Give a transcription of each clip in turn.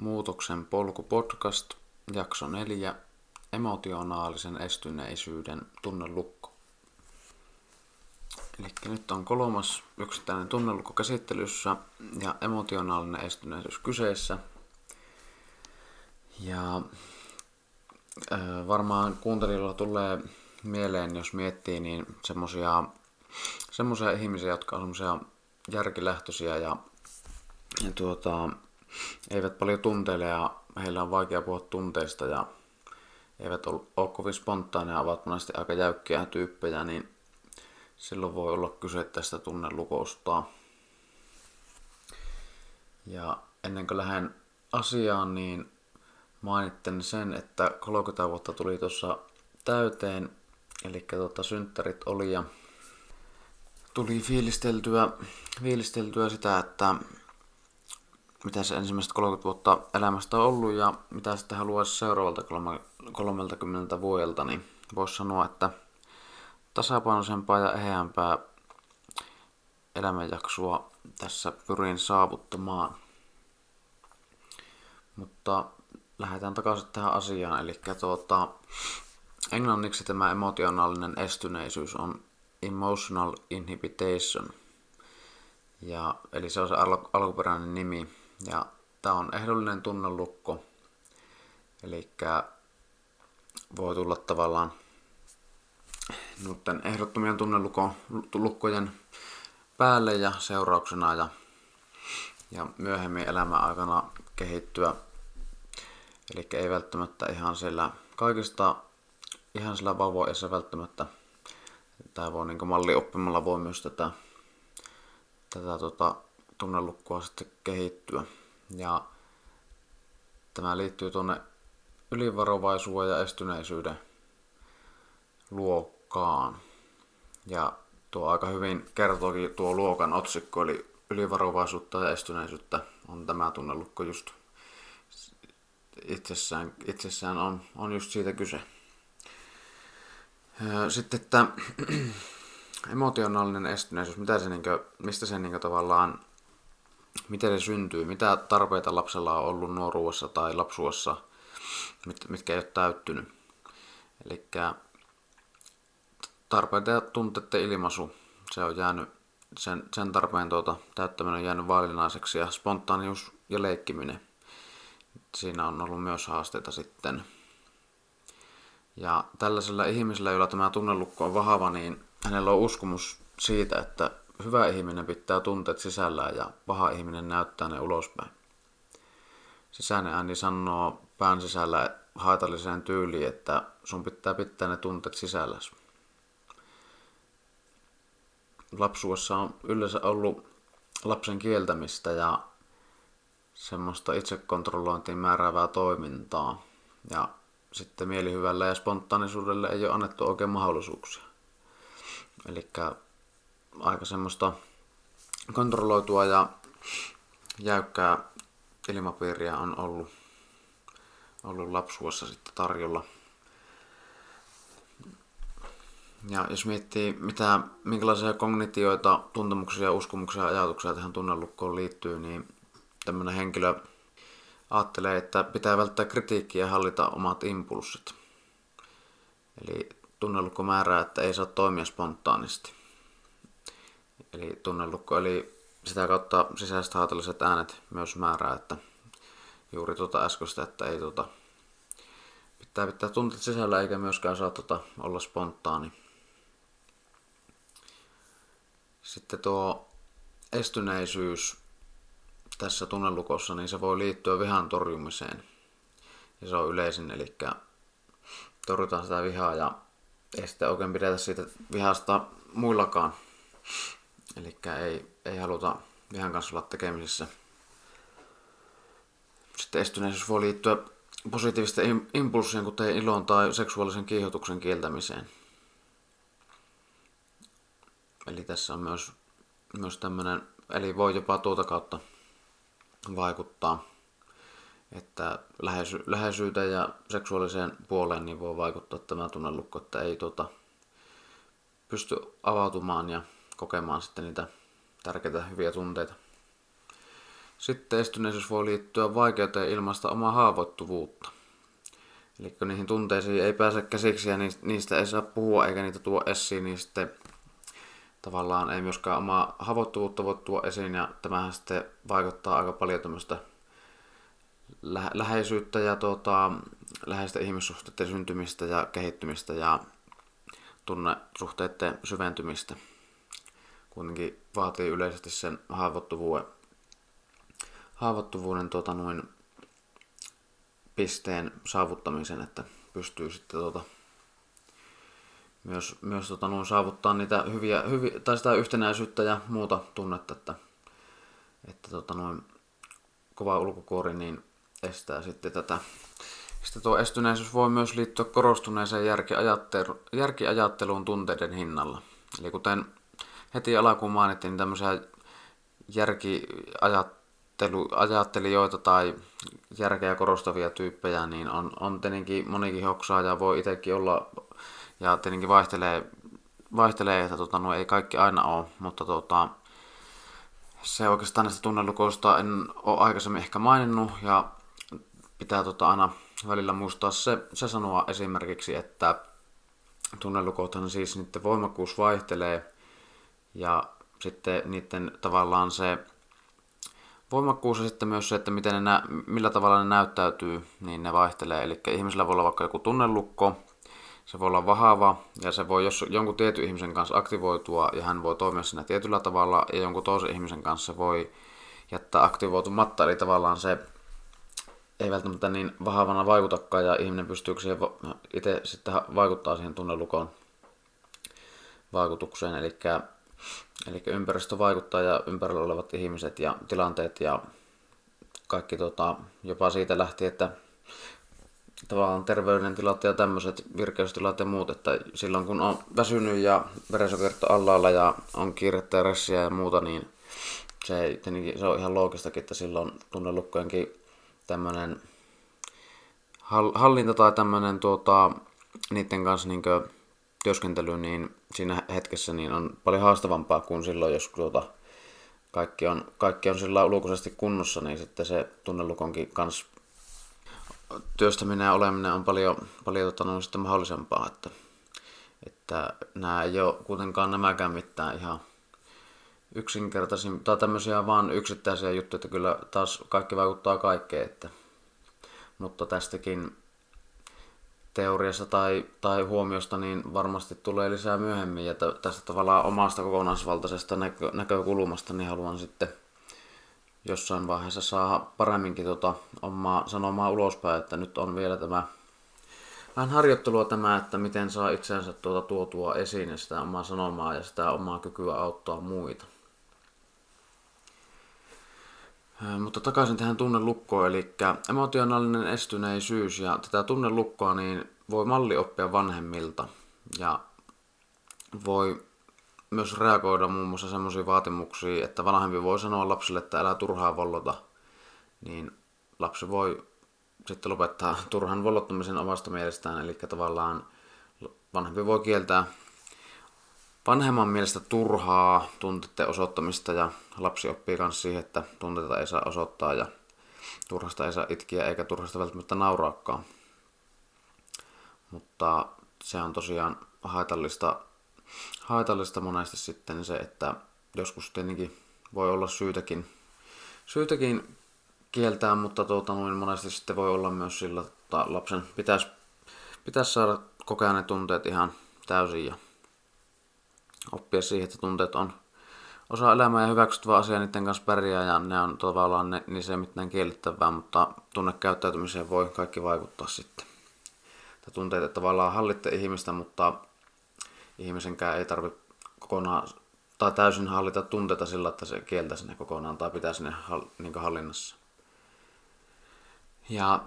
Muutoksen polku podcast, jakso 4, emotionaalisen estyneisyyden tunnelukko. Eli nyt on kolmas yksittäinen tunnelukko käsittelyssä ja emotionaalinen estyneisyys kyseessä. Ja varmaan kuuntelijoilla tulee mieleen, jos miettii, niin semmosia, semmosia ihmisiä, jotka on semmosia järkilähtöisiä ja, ja tuota, eivät paljon tunteile ja heillä on vaikea puhua tunteista ja eivät ole kovin spontaaneja, ovat monesti aika jäykkiä tyyppejä, niin silloin voi olla kyse tästä tunnelukosta. Ja ennen kuin lähden asiaan, niin mainitten sen, että 30 vuotta tuli tuossa täyteen, eli tuota, synttärit oli ja tuli fiilisteltyä, fiilisteltyä sitä, että mitä se ensimmäiset 30 vuotta elämästä on ollut ja mitä sitten haluaisi seuraavalta 30 vuodelta, niin voisi sanoa, että tasapainoisempaa ja eheämpää elämänjaksoa tässä pyrin saavuttamaan. Mutta lähdetään takaisin tähän asiaan, eli tuota, englanniksi tämä emotionaalinen estyneisyys on emotional inhibition. Ja, eli se on se al- alkuperäinen nimi. Ja tämä on ehdollinen tunnelukko. Eli voi tulla tavallaan noiden ehdottomien tunnelukkojen päälle ja seurauksena ja, ja myöhemmin elämän aikana kehittyä. Eli ei välttämättä ihan siellä kaikista, ihan sillä vauvoissa välttämättä. Tämä voi niin malli oppimalla voi myös tätä, tätä tota, tunnelukkoa sitten kehittyä. Ja tämä liittyy tuonne ylivarovaisuuden ja estyneisyyden luokkaan. Ja tuo aika hyvin kertookin tuo luokan otsikko, eli ylivarovaisuutta ja estyneisyyttä on tämä tunnelukko just itsessään, itsessään on, on just siitä kyse. Sitten, että emotionaalinen estyneisyys, mitä se niinkö, mistä se niinkö tavallaan miten se syntyy, mitä tarpeita lapsella on ollut nuoruudessa tai lapsuudessa, mit, mitkä ei ole täyttynyt. Eli tarpeita ja tunteiden ilmaisu, se on jäänyt, sen, sen tarpeen tuota, täyttäminen on jäänyt vaalinaiseksi ja spontaanius ja leikkiminen. Siinä on ollut myös haasteita sitten. Ja tällaisella ihmisellä, jolla tämä tunnelukko on vahva, niin hänellä on uskomus siitä, että hyvä ihminen pitää tunteet sisällään ja paha ihminen näyttää ne ulospäin. Sisäinen ääni sanoo pään sisällä haitalliseen tyyliin, että sun pitää pitää ne tunteet sisälläsi. Lapsuudessa on yleensä ollut lapsen kieltämistä ja semmoista itsekontrollointiin määräävää toimintaa. Ja sitten mielihyvälle ja spontaanisuudelle ei ole annettu oikein mahdollisuuksia. Eli aika semmoista kontrolloitua ja jäykkää ilmapiiriä on ollut, ollut lapsuudessa sitten tarjolla. Ja jos miettii, mitä, minkälaisia kognitioita, tuntemuksia, uskomuksia ja ajatuksia tähän tunnelukkoon liittyy, niin tämmöinen henkilö ajattelee, että pitää välttää kritiikkiä ja hallita omat impulssit. Eli tunnelukko määrää, että ei saa toimia spontaanisti eli tunnelukko, eli sitä kautta sisäiset haitalliset äänet myös määrää, että juuri tuota äskeistä, että ei tuota, pitää pitää tunteet sisällä eikä myöskään saa tuota olla spontaani. Sitten tuo estyneisyys tässä tunnelukossa, niin se voi liittyä vihan torjumiseen. Ja se on yleisin, eli torjutaan sitä vihaa ja ei sitten oikein pidetä siitä vihasta muillakaan. Eli ei, ei haluta vihan kanssa olla tekemisissä. Sitten estyneisyys voi liittyä positiivisten impulssien, kuten ilon tai seksuaalisen kiihotuksen kieltämiseen. Eli tässä on myös, myös tämmöinen, eli voi jopa tuota kautta vaikuttaa, että läheisy, läheisyyteen ja seksuaaliseen puoleen niin voi vaikuttaa tämä tunnelukko, että ei tuota, pysty avautumaan ja kokemaan sitten niitä tärkeitä hyviä tunteita. Sitten estyneisyys voi liittyä vaikeuteen ilmaista omaa haavoittuvuutta. Eli kun niihin tunteisiin ei pääse käsiksi ja niistä ei saa puhua eikä niitä tuo esiin, niin sitten tavallaan ei myöskään omaa haavoittuvuutta voi tuo esiin ja tämähän sitten vaikuttaa aika paljon tämmöistä lä- läheisyyttä ja tuota, läheistä ihmissuhteiden syntymistä ja kehittymistä ja tunnesuhteiden syventymistä. Kuitenkin vaatii yleisesti sen haavoittuvuuden, haavoittuvuuden tuota, noin pisteen saavuttamisen, että pystyy sitten tuota, myös, myös tota, noin, saavuttaa niitä hyviä, hyviä, tai sitä yhtenäisyyttä ja muuta tunnetta, että, että tota, noin, kova ulkokuori niin estää sitten tätä. Sitten tuo estyneisyys voi myös liittyä korostuneeseen järkiajattelu, järkiajatteluun tunteiden hinnalla. Eli kuten heti alkuun mainittiin, tämmöisiä järkiajattelijoita tai järkeä korostavia tyyppejä, niin on, on tietenkin monikin hoksaa ja voi itsekin olla ja tietenkin vaihtelee, vaihtelee että tota, no, ei kaikki aina ole, mutta tota, se oikeastaan näistä tunnelukoista en ole aikaisemmin ehkä maininnut ja pitää tota, aina välillä muistaa se, se sanoa esimerkiksi, että tunnelukothan siis niiden voimakkuus vaihtelee ja sitten niiden tavallaan se voimakkuus ja sitten myös se, että miten ne millä tavalla ne näyttäytyy, niin ne vaihtelee. Eli ihmisellä voi olla vaikka joku tunnelukko, se voi olla vahava ja se voi jos jonkun tietyn ihmisen kanssa aktivoitua ja hän voi toimia siinä tietyllä tavalla ja jonkun toisen ihmisen kanssa voi jättää aktivoitumatta. Eli tavallaan se ei välttämättä niin vahvana vaikutakaan ja ihminen pystyy siihen itse sitten vaikuttaa siihen tunnelukon vaikutukseen. Eli, eli ympäristö vaikuttaa ja ympärillä olevat ihmiset ja tilanteet ja kaikki tota, jopa siitä lähti, että tavallaan terveydentilat ja tämmöiset virkeystilat ja muut, että silloin kun on väsynyt ja verensokerit on allailla ja on kiirettä ja ressiä ja muuta, niin se, se on ihan loogistakin, että silloin tunnelukkojenkin tämmöinen hallinta tai tämmöinen tuota, niiden kanssa niin työskentely, niin siinä hetkessä niin on paljon haastavampaa kuin silloin, jos tuota, kaikki on, kaikki on sillä ulkoisesti kunnossa, niin sitten se tunnelukonkin kanssa työstäminen ja oleminen on paljon, paljon tota, no, sitten mahdollisempaa, että, että nämä ei ole kuitenkaan nämäkään mitään ihan yksinkertaisin, tai tämmöisiä vaan yksittäisiä juttuja, että kyllä taas kaikki vaikuttaa kaikkeen, että, mutta tästäkin teoriassa tai, tai huomiosta niin varmasti tulee lisää myöhemmin, ja tästä tavallaan omasta kokonaisvaltaisesta näkö, näkökulmasta niin haluan sitten jossain vaiheessa saa paremminkin tota omaa sanomaa ulospäin, että nyt on vielä tämä vähän harjoittelua tämä, että miten saa itseensä tuota tuotua esiin ja sitä omaa sanomaa ja sitä omaa kykyä auttaa muita. Mutta takaisin tähän tunnelukkoon, eli emotionaalinen estyneisyys ja tätä tunnelukkoa niin voi malli oppia vanhemmilta ja voi myös reagoida muun muassa semmoisiin vaatimuksiin, että vanhempi voi sanoa lapselle, että älä turhaa vollota, niin lapsi voi sitten lopettaa turhan vollottamisen omasta mielestään, eli tavallaan vanhempi voi kieltää vanhemman mielestä turhaa tunteiden osoittamista ja lapsi oppii myös siihen, että tunteita ei saa osoittaa ja turhasta ei saa itkiä eikä turhasta välttämättä nauraakaan. Mutta se on tosiaan haitallista haitallista monesti sitten se, että joskus tietenkin voi olla syytäkin, syytäkin kieltää, mutta tuota, noin monesti sitten voi olla myös sillä, että lapsen pitäisi, pitäisi saada kokea ne tunteet ihan täysin ja oppia siihen, että tunteet on osa elämää ja hyväksyttävä asia, niiden kanssa pärjää ja ne on tavallaan ne, niin se mitään kiellettävää, mutta tunnekäyttäytymiseen voi kaikki vaikuttaa sitten. Tunteet, että tavallaan hallitte ihmistä, mutta ihmisenkään ei tarvitse kokonaan tai täysin hallita tunteita sillä, että se kieltäisi ne kokonaan tai pitäisi ne niin hallinnassa. Ja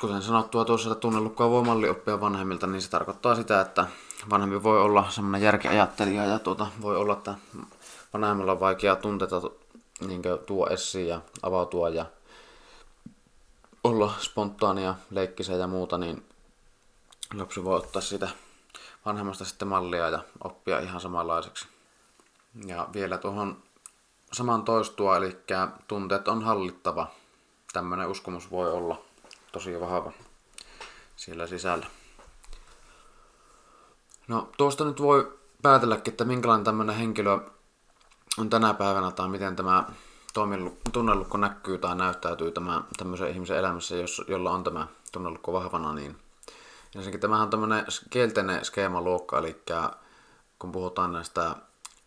kuten sanottua tuossa, että tunnelukkoa voi malli oppia vanhemmilta, niin se tarkoittaa sitä, että vanhempi voi olla semmoinen järkiajattelija ja tuota, voi olla, että vanhemmilla on vaikea tunteita niin tuo esiin ja avautua ja olla spontaania, leikkisiä ja muuta, niin lapsi voi ottaa sitä vanhemmasta sitten mallia ja oppia ihan samanlaiseksi. Ja vielä tuohon saman toistua, eli tunteet on hallittava. Tämmöinen uskomus voi olla tosi vahva siellä sisällä. No tuosta nyt voi päätelläkin, että minkälainen tämmöinen henkilö on tänä päivänä tai miten tämä tunnelukko näkyy tai näyttäytyy tämä, tämmöisen ihmisen elämässä, jos, jolla on tämä tunnelukko vahvana, niin ensinnäkin tämähän on tämmöinen kielteinen skeemaluokka, eli kun puhutaan näistä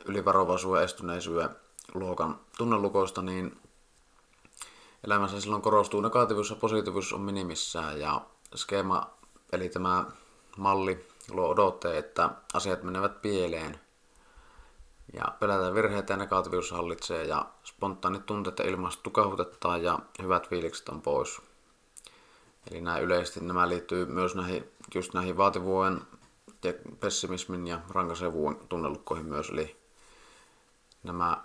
ylivarovaisuuden estyneisyyden luokan tunnelukoista, niin elämässä silloin korostuu negatiivisuus ja positiivisuus on minimissään ja skeema, eli tämä malli luo odotteen, että asiat menevät pieleen ja pelätään virheitä ja negatiivisuus hallitsee ja spontaanit tunteet ja ilmaiset tukahdutetaan ja hyvät fiilikset on pois. Eli nämä yleisesti nämä liittyy myös näihin, just näihin vaativuuden pessimismin ja rankasevuuden tunnelukkoihin myös. Eli nämä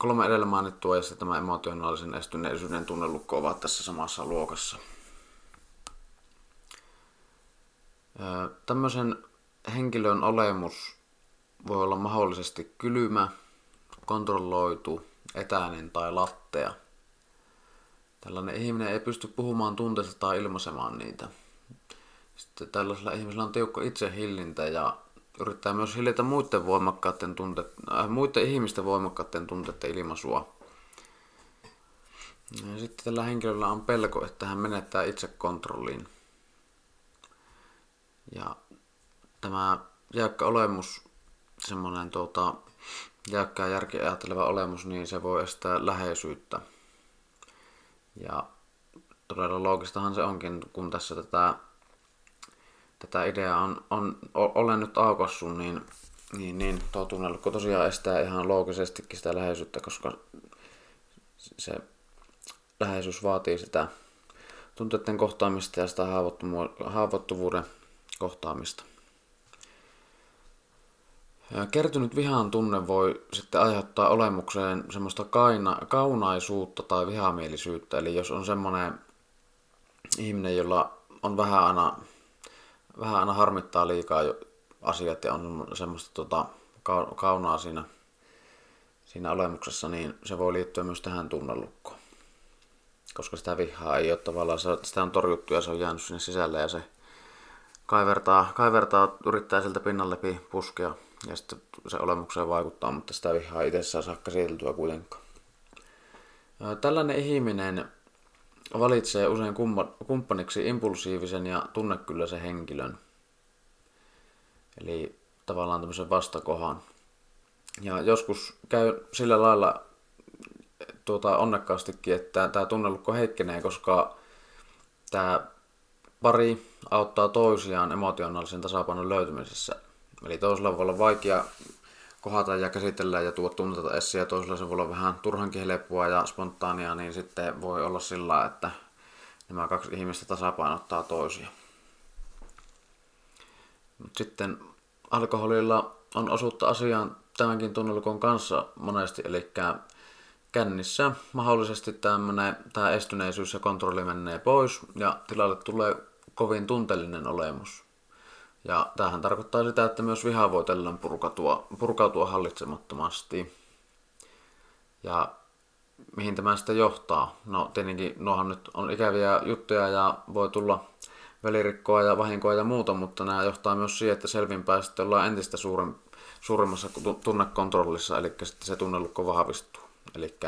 kolme edellä mainittua ja tämä emotionaalisen estyneisyyden tunnelukko ovat tässä samassa luokassa. Tämmöisen henkilön olemus voi olla mahdollisesti kylmä, kontrolloitu, etäinen tai lattea. Tällainen ihminen ei pysty puhumaan tunteista tai ilmaisemaan niitä. Sitten tällaisella ihmisellä on tiukka itsehillintä ja yrittää myös hillitä muiden, voimakkaiden tunte, äh, muiden ihmisten voimakkaiden tunteiden ilmaisua. Ja sitten tällä henkilöllä on pelko, että hän menettää itsekontrolliin. Ja tämä jäykkä olemus, semmoinen tuota, jäykkää järkeä ajatteleva olemus, niin se voi estää läheisyyttä. Ja todella loogistahan se onkin, kun tässä tätä, tätä ideaa on, on, olen nyt aukossu, niin, niin, niin tuo tunnelukko tosiaan estää ihan loogisestikin sitä läheisyyttä, koska se läheisyys vaatii sitä tunteiden kohtaamista ja sitä haavoittuvuuden kohtaamista. Kertynyt vihan tunne voi sitten aiheuttaa olemukseen semmoista kaina, kaunaisuutta tai vihamielisyyttä. Eli jos on semmoinen ihminen, jolla on vähän aina, vähän aina harmittaa liikaa asiat ja on semmoista tota, kaunaa siinä, siinä olemuksessa, niin se voi liittyä myös tähän tunnelukkoon. Koska sitä vihaa ei ole tavallaan, sitä on torjuttu ja se on jäänyt sinne sisälle ja se kaivertaa, kaivertaa yrittää sieltä pinnan läpi puskea ja sitten se olemukseen vaikuttaa, mutta sitä vihaa itsessään saa käsiteltyä kuitenkaan. Tällainen ihminen valitsee usein kumppaniksi impulsiivisen ja tunnekylläisen henkilön. Eli tavallaan tämmöisen vastakohan. Ja joskus käy sillä lailla tuota, onnekkaastikin, että tämä tunnelukko heikkenee, koska tämä pari auttaa toisiaan emotionaalisen tasapainon löytymisessä. Eli toisella voi olla vaikea kohata ja käsitellä ja tuoda tunteita esiin ja toisella se voi olla vähän turhankin helppoa ja spontaania, niin sitten voi olla sillä, että nämä kaksi ihmistä tasapainottaa toisia. Mut sitten alkoholilla on osuutta asiaan tämänkin tunnelukon kanssa monesti, eli kännissä mahdollisesti tämmönen, tämä estyneisyys ja kontrolli menee pois ja tilalle tulee kovin tunteellinen olemus. Ja tämähän tarkoittaa sitä, että myös viha voi tällöin purkautua, purkautua hallitsemattomasti. Ja mihin tämä sitten johtaa? No tietenkin nuohan nyt on ikäviä juttuja ja voi tulla välirikkoa ja vahinkoa ja muuta, mutta nämä johtaa myös siihen, että selvinpäin sitten ollaan entistä suurem, suuremmassa tunnekontrollissa, eli sitten se tunnelukko vahvistuu. Eli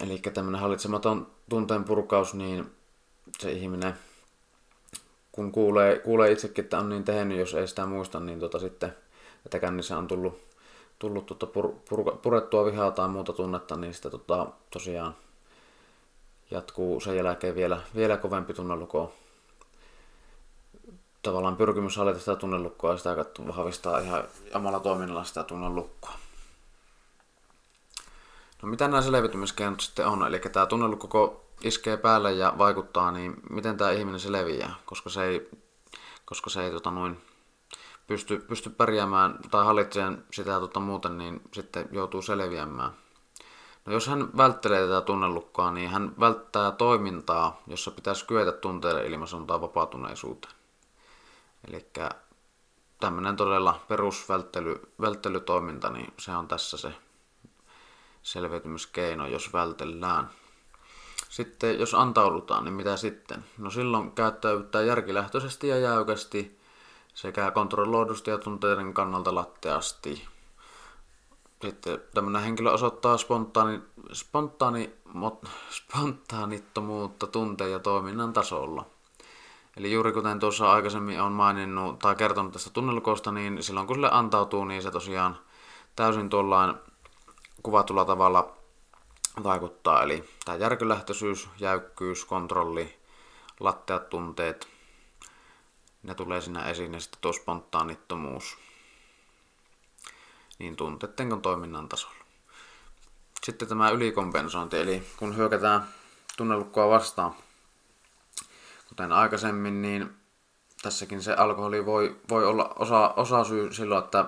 Eli tämmöinen hallitsematon tunteen purkaus, niin se ihminen kun kuulee, kuulee itsekin, että on niin tehnyt, jos ei sitä muista, niin tota sitten, että kännissä on tullut, tullut tota pur, pur, purettua vihaa tai muuta tunnetta, niin sitten tota, tosiaan jatkuu sen jälkeen vielä, vielä kovempi tunneluko. Tavallaan pyrkimys hallita sitä tunnelukkoa ja sitä vahvistaa ihan omalla toiminnalla sitä tunnelukkoa. No mitä nämä selvitymiskeinot sitten on? Eli tämä tunnelukko iskee päälle ja vaikuttaa, niin miten tämä ihminen selviää, koska se ei, koska se ei tota noin, pysty, pysty pärjäämään tai hallitsemaan sitä tota muuten, niin sitten joutuu selviämään. No jos hän välttelee tätä tunnelukkoa, niin hän välttää toimintaa, jossa pitäisi kyetä tunteiden ilmaisun tai vapaatuneisuuteen. Eli tämmöinen todella perusvälttelytoiminta, niin se on tässä se selviytymiskeino, jos vältellään. Sitten jos antaudutaan, niin mitä sitten? No silloin käyttäydyttää järkilähtöisesti ja jäykästi sekä kontrolloidusti ja tunteiden kannalta latteasti. Sitten tämmöinen henkilö osoittaa spontaani, spontaani, mot, spontaanittomuutta tunteen ja toiminnan tasolla. Eli juuri kuten tuossa aikaisemmin on maininnut tai kertonut tästä tunnelukosta, niin silloin kun sille antautuu, niin se tosiaan täysin tuollain kuvatulla tavalla vaikuttaa. Eli tämä järkylähtöisyys, jäykkyys, kontrolli, latteat tunteet, ne tulee siinä esiin ja sitten tuo spontaanittomuus niin tunteiden kuin toiminnan tasolla. Sitten tämä ylikompensointi, eli kun hyökätään tunnelukkoa vastaan, kuten aikaisemmin, niin tässäkin se alkoholi voi, voi olla osa, osa syy silloin, että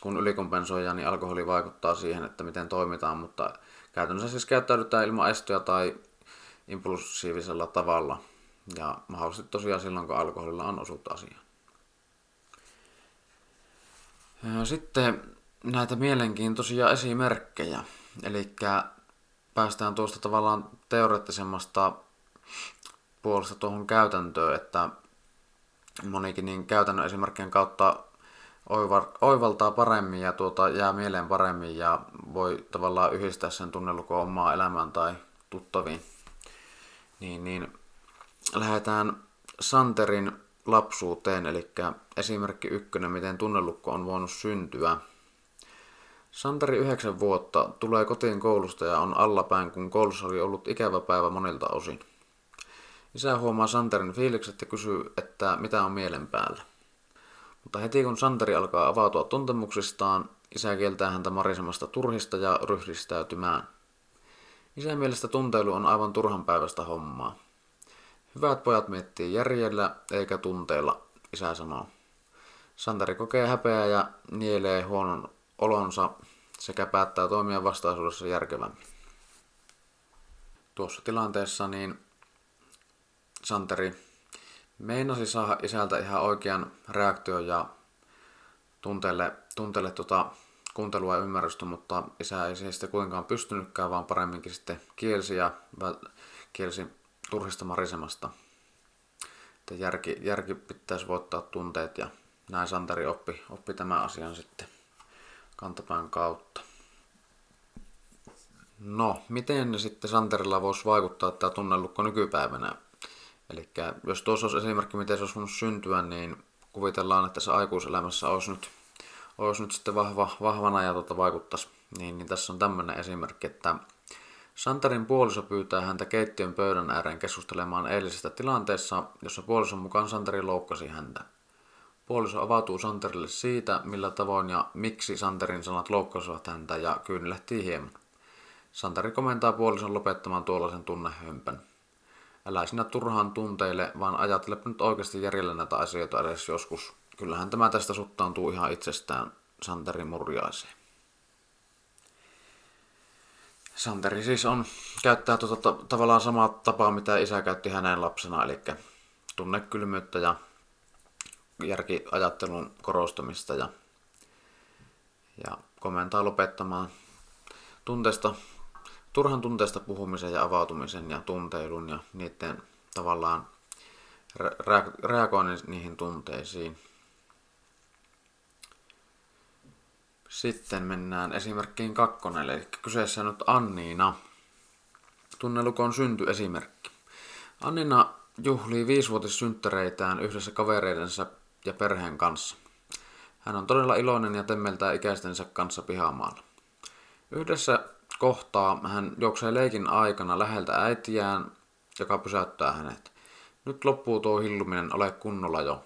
kun ylikompensoidaan, niin alkoholi vaikuttaa siihen, että miten toimitaan, mutta käytännössä siis käyttäydytään ilman estoja tai impulsiivisella tavalla. Ja mahdollisesti tosiaan silloin, kun alkoholilla on osuutta asiaan. Sitten näitä mielenkiintoisia esimerkkejä. Eli päästään tuosta tavallaan teoreettisemmasta puolesta tuohon käytäntöön, että monikin niin käytännön esimerkkien kautta oivaltaa paremmin ja tuota, jää mieleen paremmin ja voi tavallaan yhdistää sen tunnelukon omaa elämään tai tuttaviin. Niin, niin lähdetään Santerin lapsuuteen, eli esimerkki ykkönen, miten tunnelukko on voinut syntyä. Santeri yhdeksän vuotta tulee kotiin koulusta ja on allapäin, kun koulussa oli ollut ikävä päivä monilta osin. Isä huomaa Santerin fiilikset ja kysyy, että mitä on mielen päällä. Mutta heti kun Santeri alkaa avautua tuntemuksistaan, isä kieltää häntä marisemasta turhista ja ryhdistäytymään. Isän mielestä tunteilu on aivan turhan päivästä hommaa. Hyvät pojat miettii järjellä eikä tunteilla, isä sanoo. Santeri kokee häpeää ja nielee huonon olonsa sekä päättää toimia vastaisuudessa järkevämmin. Tuossa tilanteessa niin Santeri meinasi saada isältä ihan oikean reaktion ja tunteelle, tunteelle tota kuuntelua ja ymmärrystä, mutta isä ei siihen sitten kuitenkaan pystynytkään, vaan paremminkin sitten kielsi ja kielsi turhista marisemasta. Että järki, järki pitäisi voittaa tunteet ja näin Santeri oppi, oppi tämän asian sitten kantapään kautta. No, miten sitten Santerilla voisi vaikuttaa tämä tunnelukko nykypäivänä? Eli jos tuossa olisi esimerkki, miten se olisi voinut syntyä, niin kuvitellaan, että se aikuiselämässä olisi nyt, olisi nyt sitten vahva, vahvana ja tuota vaikuttaisi. Niin, niin tässä on tämmöinen esimerkki, että Santerin puoliso pyytää häntä keittiön pöydän ääreen keskustelemaan eilisestä tilanteessa, jossa puolison mukaan Santeri loukkasi häntä. Puoliso avautuu Santerille siitä, millä tavoin ja miksi Santerin sanat loukkasivat häntä ja kyynelehtii hieman. Santeri komentaa puolison lopettamaan tuollaisen tunnehömpän. Älä sinä turhaan tunteille, vaan ajattele nyt oikeasti järjellä näitä asioita edes joskus. Kyllähän tämä tästä suttaantuu ihan itsestään Santeri murjaiseen. Santeri siis on, käyttää tuota, tavallaan samaa tapaa, mitä isä käytti hänen lapsena, eli tunnekylmyyttä ja järkiajattelun korostamista ja, ja komentaa lopettamaan tunteesta, turhan tunteesta puhumisen ja avautumisen ja tunteilun ja niiden tavallaan re- reagoinnin niihin tunteisiin. Sitten mennään esimerkkiin kakkonen, eli kyseessä on nyt Anniina. Tunnelukon synty esimerkki. Annina juhlii viisivuotissynttäreitään yhdessä kavereidensa ja perheen kanssa. Hän on todella iloinen ja temmeltää ikäistensä kanssa pihamaalla. Yhdessä kohtaa hän juoksee leikin aikana läheltä äitiään, joka pysäyttää hänet. Nyt loppuu tuo hilluminen, ole kunnolla jo.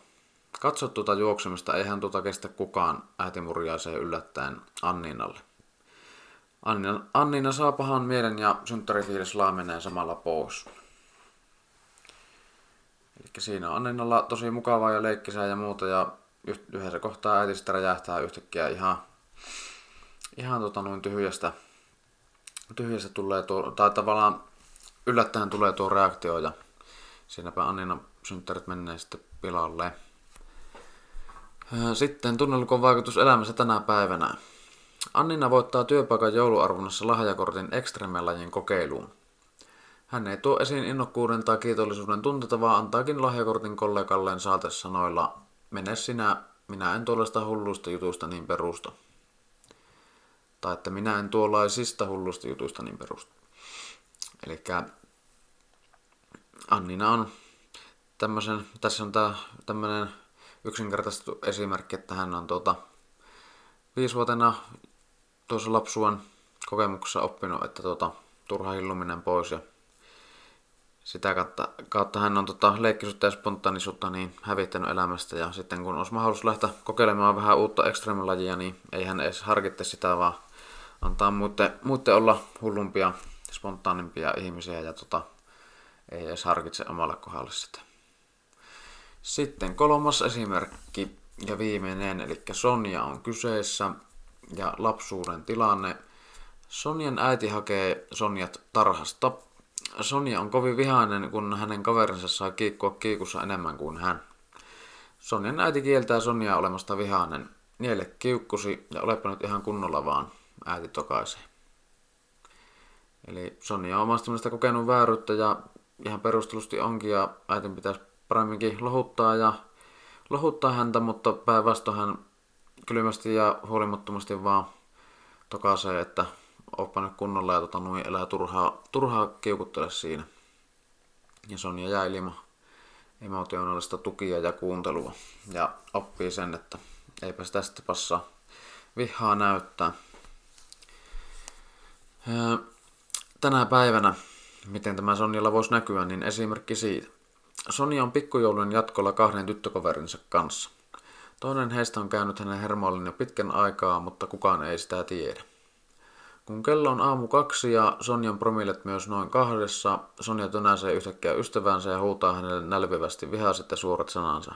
Katso tuota juoksemista, eihän tuota kestä kukaan, äiti murjaisee yllättäen Anninalle. Annina, Annina saa pahan mielen ja synttärifiilis laamenee samalla pois. Eli siinä on Anninalla tosi mukavaa ja leikkisää ja muuta ja yhdessä kohtaa äiti sitten räjähtää yhtäkkiä ihan, ihan tota noin tyhjästä, tyhjästä tulee tuo, tai tavallaan yllättäen tulee tuo reaktio ja siinäpä Annina synttärit menee sitten pilalle. Sitten tunnelukon vaikutus elämässä tänä päivänä. Annina voittaa työpaikan jouluarvonnassa lahjakortin ekstremelajin kokeiluun. Hän ei tuo esiin innokkuuden tai kiitollisuuden tunteita, vaan antaakin lahjakortin kollegalleen saatesanoilla Mene sinä, minä en tuollaista hulluista jutuista niin perusta. Tai että minä en tuollaisista hulluista jutuista niin perusta. Eli Annina on tämmöisen, tässä on tämmöinen yksinkertaistettu esimerkki, että hän on tuota, viisivuotena tuossa lapsuuden kokemuksessa oppinut, että tuota, turha hilluminen pois ja sitä kautta, kautta hän on tota, leikkisyyttä ja spontaanisuutta niin hävittänyt elämästä ja sitten kun olisi mahdollisuus lähteä kokeilemaan vähän uutta ekstremilajia, niin ei hän edes harkitte sitä, vaan antaa muiden, muiden olla hullumpia, spontaanimpia ihmisiä ja tota, ei edes harkitse omalle kohdalle sitä. Sitten kolmas esimerkki ja viimeinen, eli Sonja on kyseessä ja lapsuuden tilanne. Sonjan äiti hakee Sonjat tarhasta. Sonja on kovin vihainen, kun hänen kaverinsa saa kiikkua kiikussa enemmän kuin hän. Sonjan äiti kieltää Sonjaa olemasta vihainen. Niele kiukkusi ja olepa nyt ihan kunnolla vaan, äiti tokaisee. Eli Sonja on omasta kokenut vääryyttä ja ihan perustelusti onkin ja äitin pitäisi paremminkin lohuttaa ja lohuttaa häntä, mutta päinvastoin hän kylmästi ja huolimattomasti vaan tokaisee, että oppa nyt kunnolla ja tota, noin elää turhaa, turhaa kiukuttele siinä. Ja Sonja jää ilman emotionaalista tukia ja kuuntelua ja oppii sen, että eipä sitä sitten passaa vihaa näyttää. Tänä päivänä, miten tämä Sonjalla voisi näkyä, niin esimerkki siitä. Sonja on pikkujoulun jatkolla kahden tyttökoverinsa kanssa. Toinen heistä on käynyt hänen hermollinen jo pitkän aikaa, mutta kukaan ei sitä tiedä. Kun kello on aamu kaksi ja Sonjan promillet myös noin kahdessa, Sonja tönäsee yhtäkkiä ystävänsä ja huutaa hänelle nälvivästi vihaiset ja suorat sanansa.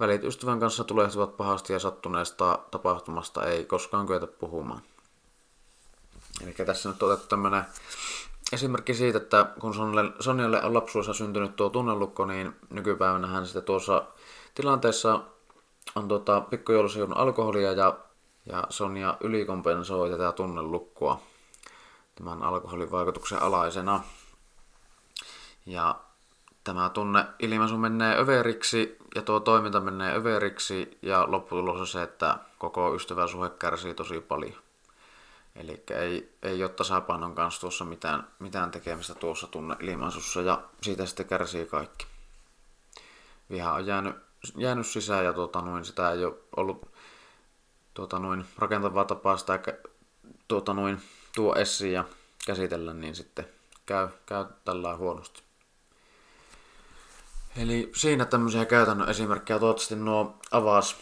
Välit ystävän kanssa tulehtuvat pahasti ja sattuneesta tapahtumasta ei koskaan kyetä puhumaan. Eli tässä nyt on otettu tämmöinen esimerkki siitä, että kun Sonjalle on lapsuudessa syntynyt tuo tunnelukko, niin nykypäivänä hän sitten tuossa tilanteessa on tuota, pikkujoulussa alkoholia ja, ja Sonja ylikompensoi tätä tunnelukkoa tämän alkoholin vaikutuksen alaisena. Ja tämä tunne ilmaisu menee överiksi ja tuo toiminta menee överiksi ja lopputulos on se, että koko ystäväsuhe kärsii tosi paljon. Eli ei, ei ole tasapainon kanssa tuossa mitään, mitään tekemistä tuossa tunne ilmaisussa ja siitä sitten kärsii kaikki. Viha on jäänyt, jäänyt sisään ja tuota, noin, sitä ei ole ollut tuota, noin, rakentavaa tapaa sitä tuota, noin, tuo esiin ja käsitellä, niin sitten käy, käy tällä huonosti. Eli siinä tämmöisiä käytännön esimerkkejä. Toivottavasti nuo avas,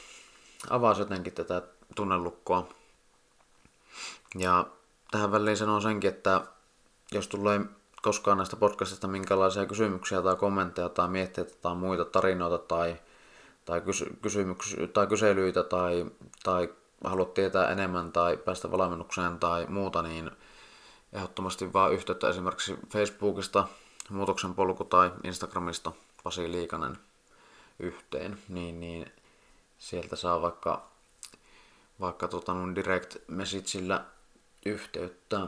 avas jotenkin tätä tunnelukkoa ja tähän väliin sanon senkin, että jos tulee koskaan näistä podcastista minkälaisia kysymyksiä tai kommentteja tai mietteitä tai muita tarinoita tai, tai, kysy- kysymyksiä, tai kyselyitä tai, tai haluat tietää enemmän tai päästä valmennukseen tai muuta, niin ehdottomasti vaan yhteyttä esimerkiksi Facebookista, Muutoksen polku tai Instagramista Pasi Liikanen yhteen, niin, niin sieltä saa vaikka, vaikka tota, direct messageillä yhteyttä.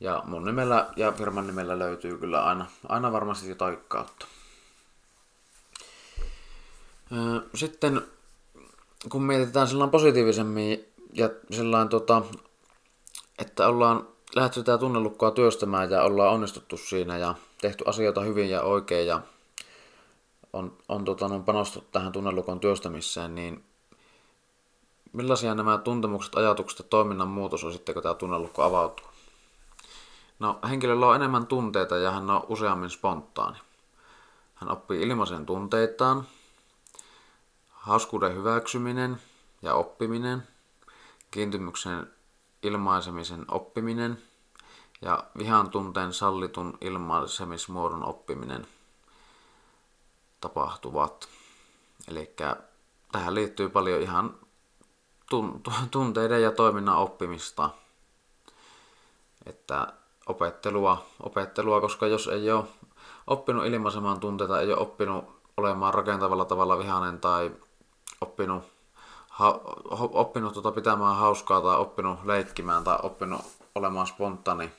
Ja mun nimellä ja firman nimellä löytyy kyllä aina, aina varmasti jotain kautta. Sitten kun mietitään sellainen positiivisemmin ja sellainen tota, että ollaan lähdetty tätä tunnelukkoa työstämään ja ollaan onnistuttu siinä ja tehty asioita hyvin ja oikein ja on, on tota, on panostettu tähän tunnelukon työstämiseen, niin Millaisia nämä tuntemukset, ajatukset ja toiminnan muutos on sitten, kun tämä tunnelukko avautuu? No, henkilöllä on enemmän tunteita ja hän on useammin spontaani. Hän oppii ilmaisen tunteitaan, hauskuuden hyväksyminen ja oppiminen, kiintymyksen ilmaisemisen oppiminen ja vihan tunteen sallitun ilmaisemismuodon oppiminen tapahtuvat. Eli tähän liittyy paljon ihan tunteiden ja toiminnan oppimista. Että opettelua, opettelua, koska jos ei ole oppinut ilmaisemaan tunteita, ei ole oppinut olemaan rakentavalla tavalla vihainen tai oppinut ha, oppinut tota pitämään hauskaa tai oppinut leikkimään tai oppinut olemaan spontaani,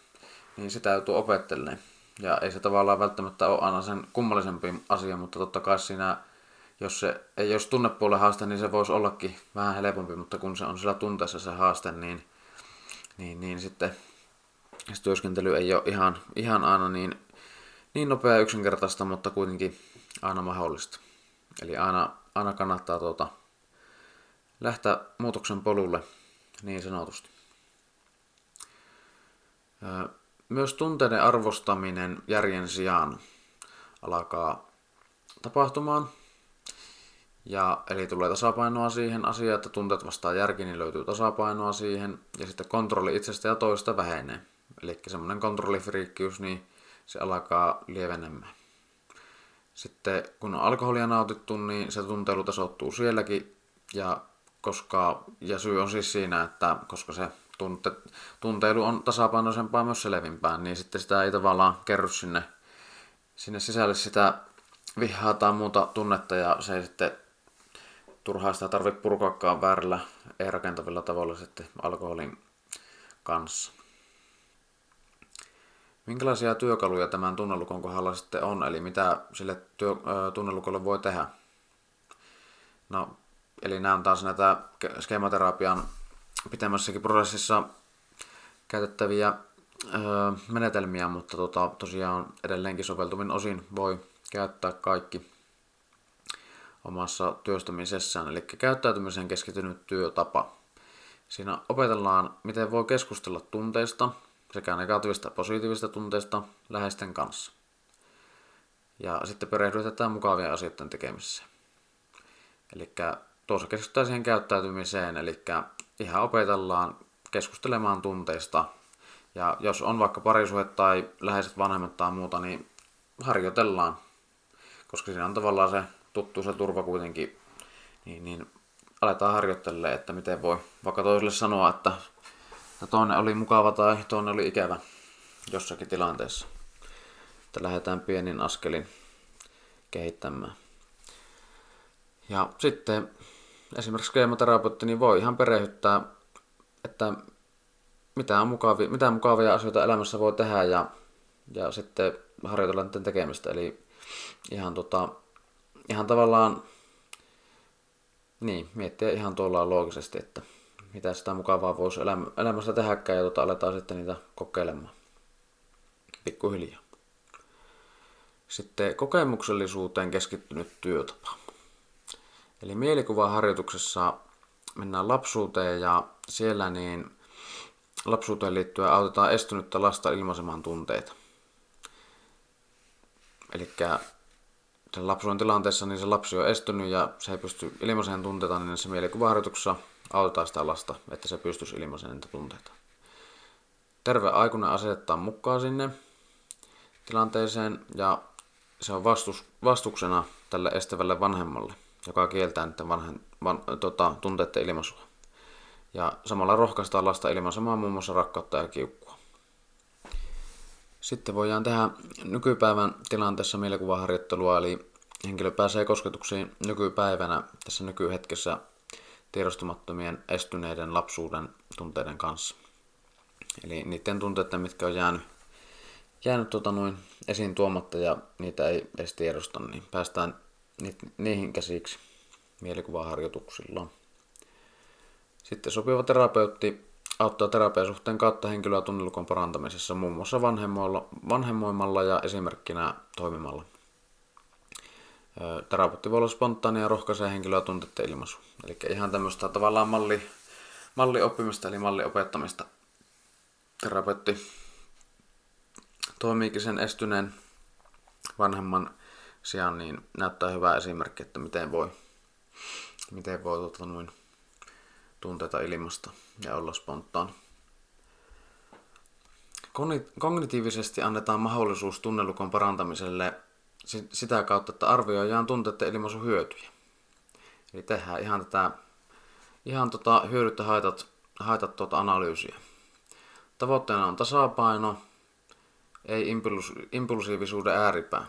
niin sitä joutuu opettelemaan. Ja ei se tavallaan välttämättä ole aina sen kummallisempi asia, mutta totta kai siinä, jos se ei olisi tunnepuolen haaste, niin se voisi ollakin vähän helpompi, mutta kun se on sillä tunteessa se haaste, niin, niin, niin sitten se työskentely ei ole ihan, ihan aina niin, niin nopea ja yksinkertaista, mutta kuitenkin aina mahdollista. Eli aina, aina kannattaa tuota, lähteä muutoksen polulle niin sanotusti. Myös tunteiden arvostaminen järjen sijaan alkaa tapahtumaan. Ja, eli tulee tasapainoa siihen asiaan, että tunteet vastaa järki, niin löytyy tasapainoa siihen. Ja sitten kontrolli itsestä ja toista vähenee. Eli semmoinen kontrollifriikkiys, niin se alkaa lievenemään. Sitten kun on alkoholia nautittu, niin se tunteilu tasoittuu sielläkin. Ja, koska, ja syy on siis siinä, että koska se tunte, tunteilu on tasapainoisempaa myös selvimpään, niin sitten sitä ei tavallaan kerry sinne, sinne sisälle sitä vihaa tai muuta tunnetta ja se ei sitten turhaa sitä tarvitse purkaakaan väärällä, ei rakentavilla tavalla sitten alkoholin kanssa. Minkälaisia työkaluja tämän tunnelukon kohdalla sitten on, eli mitä sille työ, tunnelukolle voi tehdä? No, eli nämä on taas näitä skeematerapian pitemmässäkin prosessissa käytettäviä öö, menetelmiä, mutta tota, tosiaan edelleenkin soveltumin osin voi käyttää kaikki omassa työstämisessään, eli käyttäytymiseen keskittynyt työtapa. Siinä opetellaan, miten voi keskustella tunteista, sekä negatiivista että positiivista tunteista läheisten kanssa. Ja sitten perehdytetään mukavia asioiden tekemiseen. Eli tuossa keskitytään siihen käyttäytymiseen, eli ihan opetellaan keskustelemaan tunteista. Ja jos on vaikka parisuhe tai läheiset vanhemmat tai muuta, niin harjoitellaan. Koska siinä on tavallaan se tuttu se turva kuitenkin, niin, niin aletaan harjoittelemaan, että miten voi vaikka toiselle sanoa, että toinen oli mukava tai toinen oli ikävä jossakin tilanteessa. Että lähdetään pienin askelin kehittämään. Ja sitten esimerkiksi keemoterapeutti niin voi ihan perehdyttää, että mitä, on mukavia, mitä mukavia asioita elämässä voi tehdä ja, ja sitten harjoitella niiden tekemistä. Eli ihan, tota, ihan tavallaan niin, miettiä ihan tuolla loogisesti, että mitä sitä mukavaa voisi elämässä tehdäkään ja tota, aletaan sitten niitä kokeilemaan pikkuhiljaa. Sitten kokemuksellisuuteen keskittynyt työtapa. Eli mielikuvaharjoituksessa mennään lapsuuteen ja siellä niin lapsuuteen liittyen autetaan estynyttä lasta ilmaisemaan tunteita. Eli sen lapsuuden tilanteessa niin se lapsi on estynyt ja se ei pysty ilmaisemaan tunteita, niin se mielikuvaharjoituksessa autetaan sitä lasta, että se pystyisi ilmaisemaan niitä tunteita. Terve aikuinen asettaa mukaan sinne tilanteeseen ja se on vastus, vastuksena tälle estävälle vanhemmalle joka kieltää niiden vanhen, van, tota, tunteiden ilmaisua. Ja samalla rohkaistaan lasta ilmaisemaan muun muassa rakkautta ja kiukkua. Sitten voidaan tehdä nykypäivän tilanteessa mielikuvaharjoittelua, eli henkilö pääsee kosketuksiin nykypäivänä tässä nykyhetkessä tiedostamattomien estyneiden lapsuuden tunteiden kanssa. Eli niiden tunteiden, mitkä on jäänyt, jäänyt tota noin esiin tuomatta ja niitä ei edes tiedosta, niin päästään niihin käsiksi mielikuvaharjoituksilla. Sitten sopiva terapeutti auttaa terapiasuhteen kautta henkilöä tunnelukon parantamisessa muun muassa vanhemmoimalla ja esimerkkinä toimimalla. Terapeutti voi olla spontaania ja rohkaisee henkilöä tunteiden ilmaisu. Eli ihan tämmöistä tavallaan malli, mallioppimista eli malliopettamista. Terapeutti toimiikin sen estyneen vanhemman sijaan niin näyttää hyvä esimerkki, että miten voi, miten voi tuota, noin, tunteita ilmasta ja olla spontaani. Kognitiivisesti annetaan mahdollisuus tunnelukon parantamiselle sitä kautta, että arvioidaan tunteiden ilmaisun hyötyjä. Eli tehdään ihan tätä ihan tota hyödyt ja haitat, haitat tuota analyysiä. Tavoitteena on tasapaino, ei impulsiivisuuden ääripää.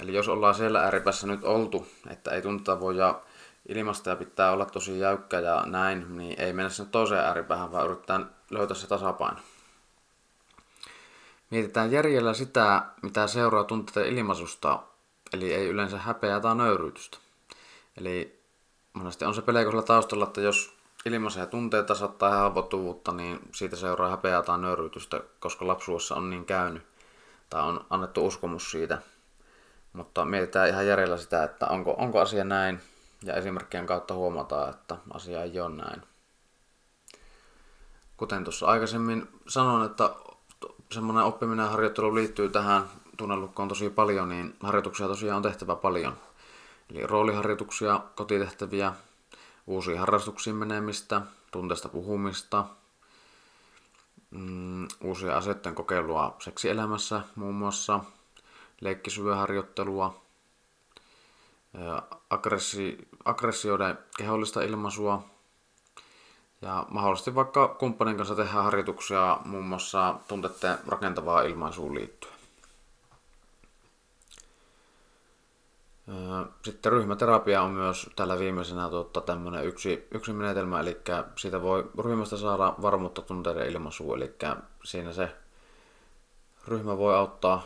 Eli jos ollaan siellä ääripäässä nyt oltu, että ei tunteta voida ilmasta ja pitää olla tosi jäykkä ja näin, niin ei mennä sinne toiseen ääripäähän, vaan yritetään löytää se tasapaino. Mietitään järjellä sitä, mitä seuraa tunteiden ilmaisusta, eli ei yleensä häpeää tai nöyryytystä. Eli monesti on se pelko taustalla, että jos ilmaisee tunteita tai haavoittuvuutta, niin siitä seuraa häpeää tai nöyryytystä, koska lapsuudessa on niin käynyt tai on annettu uskomus siitä. Mutta mietitään ihan järjellä sitä, että onko, onko asia näin, ja esimerkkien kautta huomataan, että asia ei ole näin. Kuten tuossa aikaisemmin sanoin, että semmoinen oppiminen ja harjoittelu liittyy tähän tunnelukkoon tosi paljon, niin harjoituksia tosiaan on tehtävä paljon. Eli rooliharjoituksia, kotitehtäviä, uusiin harrastuksiin menemistä, tunteesta puhumista, mm, uusia asioiden kokeilua seksielämässä muun muassa, leikkisyöharjoittelua, aggressi- aggressioiden kehollista ilmaisua ja mahdollisesti vaikka kumppanin kanssa tehdään harjoituksia muun muassa tunteiden rakentavaa ilmaisuun liittyen. Sitten ryhmäterapia on myös tällä viimeisenä tuota, tämmöinen yksi, yksi menetelmä, eli siitä voi ryhmästä saada varmuutta tunteiden ilmaisuun, eli siinä se ryhmä voi auttaa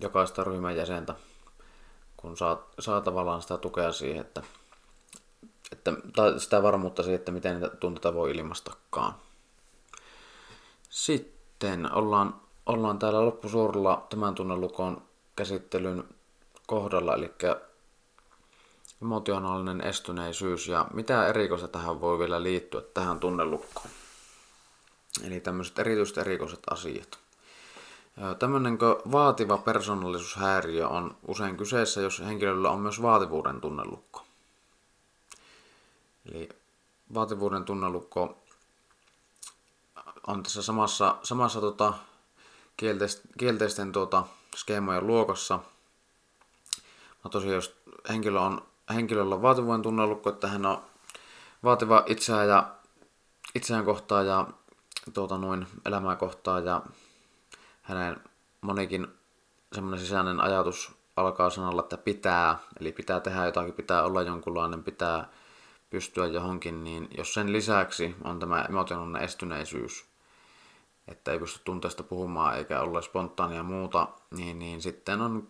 jokaista ryhmän jäsentä, kun saa, saa tavallaan sitä tukea siihen, että, että, tai sitä varmuutta siihen, että miten niitä tunteita voi ilmastakaan. Sitten ollaan, ollaan täällä loppusuoralla tämän tunnelukon käsittelyn kohdalla, eli emotionaalinen estyneisyys ja mitä erikoista tähän voi vielä liittyä tähän tunnelukkoon. Eli tämmöiset erityiset erikoiset asiat. Tämmöinen vaativa persoonallisuushäiriö on usein kyseessä, jos henkilöllä on myös vaativuuden tunnelukko. Eli vaativuuden tunnelukko on tässä samassa, samassa tota, kielteisten, kielteisten tota, skeemojen luokassa. No tosiaan, jos henkilö on henkilöllä on vaativuuden tunnelukko, että hän on vaativa itseään ja itseään kohtaan ja tuota, noin, elämää kohtaan ja hänen monikin semmoinen sisäinen ajatus alkaa sanalla, että pitää, eli pitää tehdä jotakin, pitää olla jonkunlainen, pitää pystyä johonkin, niin jos sen lisäksi on tämä emotionaalinen estyneisyys, että ei pysty tunteesta puhumaan eikä olla spontaania muuta, niin, niin sitten on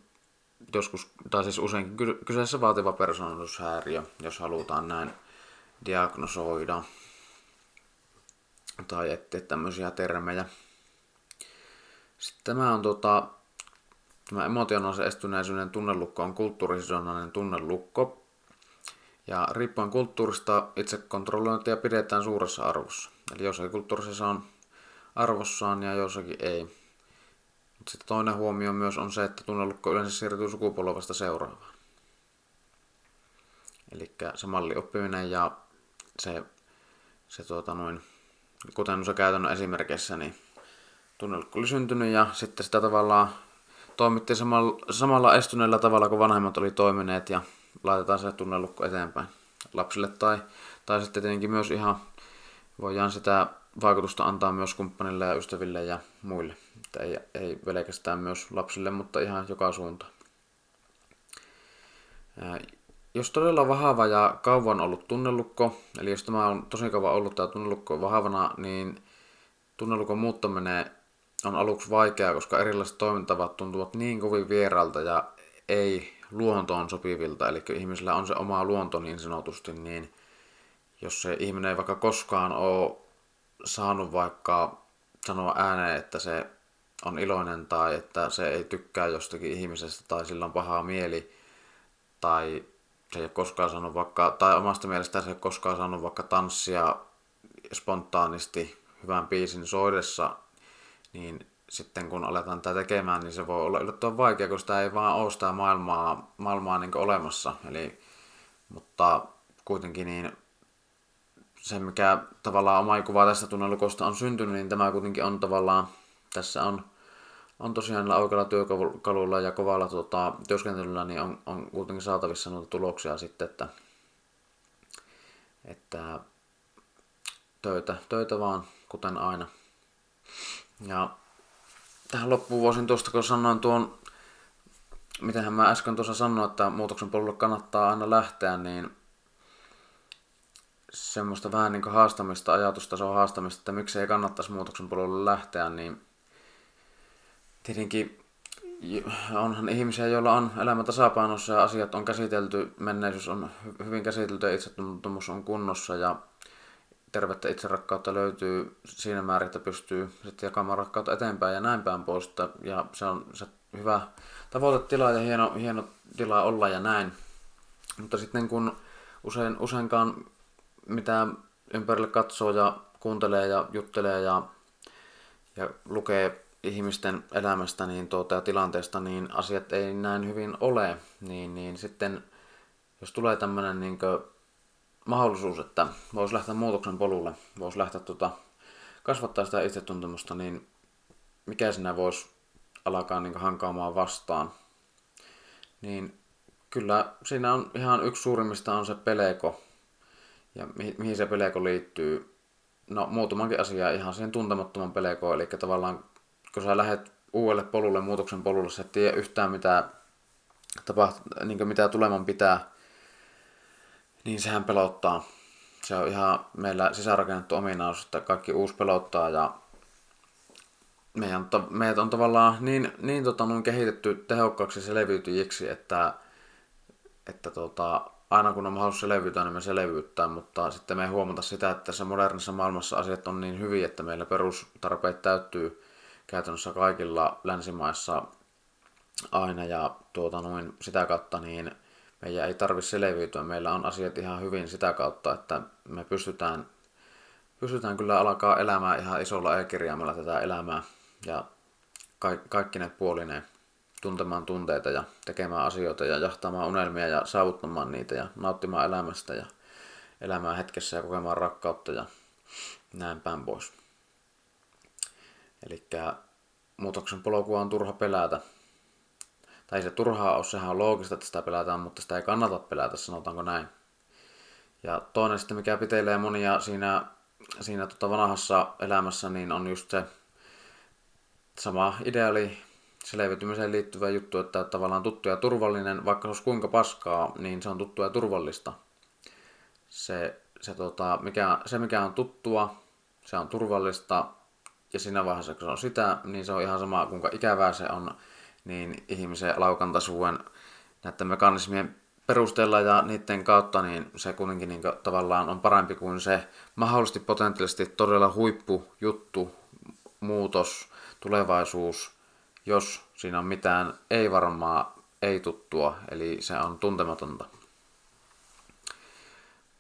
joskus, tai siis usein kyseessä vaativa persoonallisuushäiriö, jos halutaan näin diagnosoida, tai ettei tämmöisiä termejä. Sitten tämä on tota, tämä emotionaalisen estyneisyyden tunnelukko on kulttuurisidonnainen tunnelukko. Ja riippuen kulttuurista itsekontrollointia pidetään suuressa arvossa. Eli jossakin kulttuurissa on arvossaan ja jossakin ei. Sitten toinen huomio myös on se, että tunnelukko yleensä siirtyy sukupolvesta seuraavaan. Eli se mallioppiminen ja se, se tuota noin, kuten se käytännön esimerkeissä, niin tunnelukko oli syntynyt ja sitten sitä tavallaan toimittiin samalla, samalla estyneellä tavalla kuin vanhemmat oli toimineet ja laitetaan se tunnelukko eteenpäin lapsille tai, tai sitten tietenkin myös ihan voidaan sitä vaikutusta antaa myös kumppanille ja ystäville ja muille. Että ei, ei pelkästään myös lapsille, mutta ihan joka suuntaan. Jos todella vahava ja kauan ollut tunnelukko, eli jos tämä on tosi kauan ollut tämä tunnelukko vahvana, niin tunnelukon muuttaminen on aluksi vaikeaa, koska erilaiset toimintavat tuntuvat niin kovin vieralta ja ei luontoon sopivilta, eli ihmisellä on se oma luonto niin sanotusti, niin jos se ihminen ei vaikka koskaan ole saanut vaikka sanoa ääneen, että se on iloinen tai että se ei tykkää jostakin ihmisestä tai sillä on pahaa mieli tai se ei ole koskaan saanut vaikka, tai omasta mielestään se ei ole koskaan saanut vaikka tanssia spontaanisti hyvän biisin soidessa, niin sitten kun aletaan tätä tekemään, niin se voi olla yllättävän vaikea, koska sitä ei vaan ole sitä maailmaa, maailmaa niin olemassa. Eli, mutta kuitenkin niin se, mikä tavallaan oma kuva tästä tunnelukosta on syntynyt, niin tämä kuitenkin on tavallaan, tässä on, on tosiaan oikealla työkalulla ja kovalla tota, työskentelyllä, niin on, on kuitenkin saatavissa noita tuloksia sitten, että, että töitä, töitä vaan, kuten aina. Ja tähän loppuun voisin tuosta, kun sanoin tuon, mitenhän mä äsken tuossa sanoin, että muutoksen polulle kannattaa aina lähteä, niin semmoista vähän niin haastamista, ajatustason haastamista, että miksi ei kannattaisi muutoksen polulle lähteä, niin tietenkin onhan ihmisiä, joilla on elämä tasapainossa ja asiat on käsitelty, menneisyys on hyvin käsitelty ja itsetuntemus on kunnossa ja tervettä itserakkautta löytyy siinä määrin, että pystyy sitten jakamaan rakkautta eteenpäin ja näin päin pois. Ja se on se hyvä tavoitetila ja hieno, hieno tila olla ja näin. Mutta sitten kun usein, useinkaan mitä ympärille katsoo ja kuuntelee ja juttelee ja, ja lukee ihmisten elämästä niin tuota, ja tilanteesta, niin asiat ei näin hyvin ole, niin, niin sitten jos tulee tämmöinen niin mahdollisuus, että voisi lähteä muutoksen polulle, voisi lähteä tuota, kasvattaa sitä itsetuntemusta, niin mikä sinä voisi alkaa niin hankaamaan vastaan, niin kyllä siinä on ihan yksi suurimmista on se peleko. Ja mi- mihin se peleko liittyy? No muutamankin asiaa ihan siihen tuntemattoman pelekoon, eli tavallaan kun sä lähdet uudelle polulle, muutoksen polulle, sä et tiedä yhtään mitä, tapaht, niin mitä tuleman pitää, niin sehän pelottaa. Se on ihan meillä sisäänrakennettu ominaisuus, että kaikki uusi pelottaa ja meidän, meidät on tavallaan niin, niin tota, noin kehitetty tehokkaaksi selviytyjiksi, että, että tota, aina kun on mahdollisuus selviytyä, niin me selviyttää, mutta sitten me ei huomata sitä, että tässä modernissa maailmassa asiat on niin hyviä, että meillä perustarpeet täyttyy käytännössä kaikilla länsimaissa aina ja tuota, noin, sitä kautta niin meidän ei tarvitse selviytyä. Meillä on asiat ihan hyvin sitä kautta, että me pystytään, pystytään kyllä alkaa elämään ihan isolla e-kirjaimella tätä elämää ja ka- kaikki ne puolineen tuntemaan tunteita ja tekemään asioita ja jahtamaan unelmia ja saavuttamaan niitä ja nauttimaan elämästä ja elämään hetkessä ja kokemaan rakkautta ja näin päin pois. Eli muutoksen polkua on turha pelätä. Tai se turhaa ole, sehän on loogista, että sitä pelätään, mutta sitä ei kannata pelätä, sanotaanko näin. Ja toinen sitten, mikä pitelee monia siinä, siinä tota vanhassa elämässä, niin on just se sama ideaali selviytymiseen liittyvä juttu, että tavallaan tuttu ja turvallinen, vaikka se olisi kuinka paskaa, niin se on tuttua ja turvallista. Se, se, tota, mikä, se mikä on tuttua, se on turvallista, ja siinä vaiheessa, kun se on sitä, niin se on ihan sama, kuinka ikävää se on, niin ihmisen laukantaisuuden näiden mekanismien perusteella ja niiden kautta, niin se kuitenkin niin tavallaan on parempi kuin se mahdollisesti potentiaalisesti todella huippujuttu, muutos, tulevaisuus, jos siinä on mitään ei varmaa, ei tuttua, eli se on tuntematonta.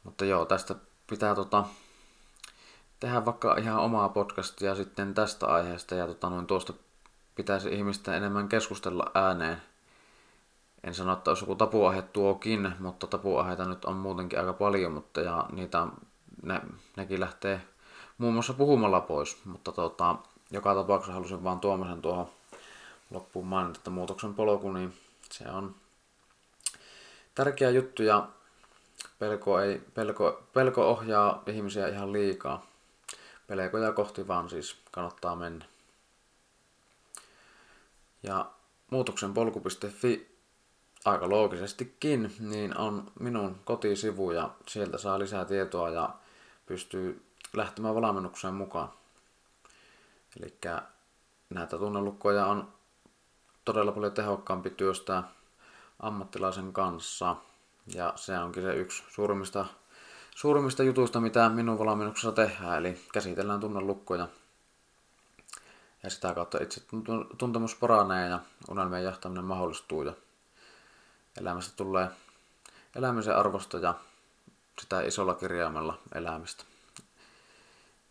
Mutta joo, tästä pitää tota, tehdä vaikka ihan omaa podcastia sitten tästä aiheesta ja tota, noin tuosta pitäisi ihmisten enemmän keskustella ääneen. En sano, että olisi joku tapuaihe tuokin, mutta tapuaiheita nyt on muutenkin aika paljon, mutta ja niitä, ne, nekin lähtee muun muassa puhumalla pois, mutta tota, joka tapauksessa halusin vaan Tuomasen tuohon loppuun mainita, että muutoksen polku, niin se on tärkeä juttu ja pelko, ei, pelko, pelko ohjaa ihmisiä ihan liikaa. Pelkoja kohti vaan siis kannattaa mennä. Ja muutoksen polku.fi aika loogisestikin, niin on minun kotisivu ja sieltä saa lisää tietoa ja pystyy lähtemään valmennukseen mukaan. Eli näitä tunnelukkoja on todella paljon tehokkaampi työstää ammattilaisen kanssa. Ja se onkin se yksi suurimmista, suurimmista jutuista, mitä minun valmennuksessa tehdään. Eli käsitellään tunnelukkoja. Ja sitä kautta itse tuntemus paranee ja unelmien jahtaminen mahdollistuu. Ja elämästä tulee elämisen arvosta ja sitä isolla kirjaimella elämistä.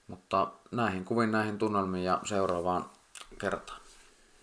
Mutta näihin kuvin näihin tunnelmiin ja seuraavaan kertaan.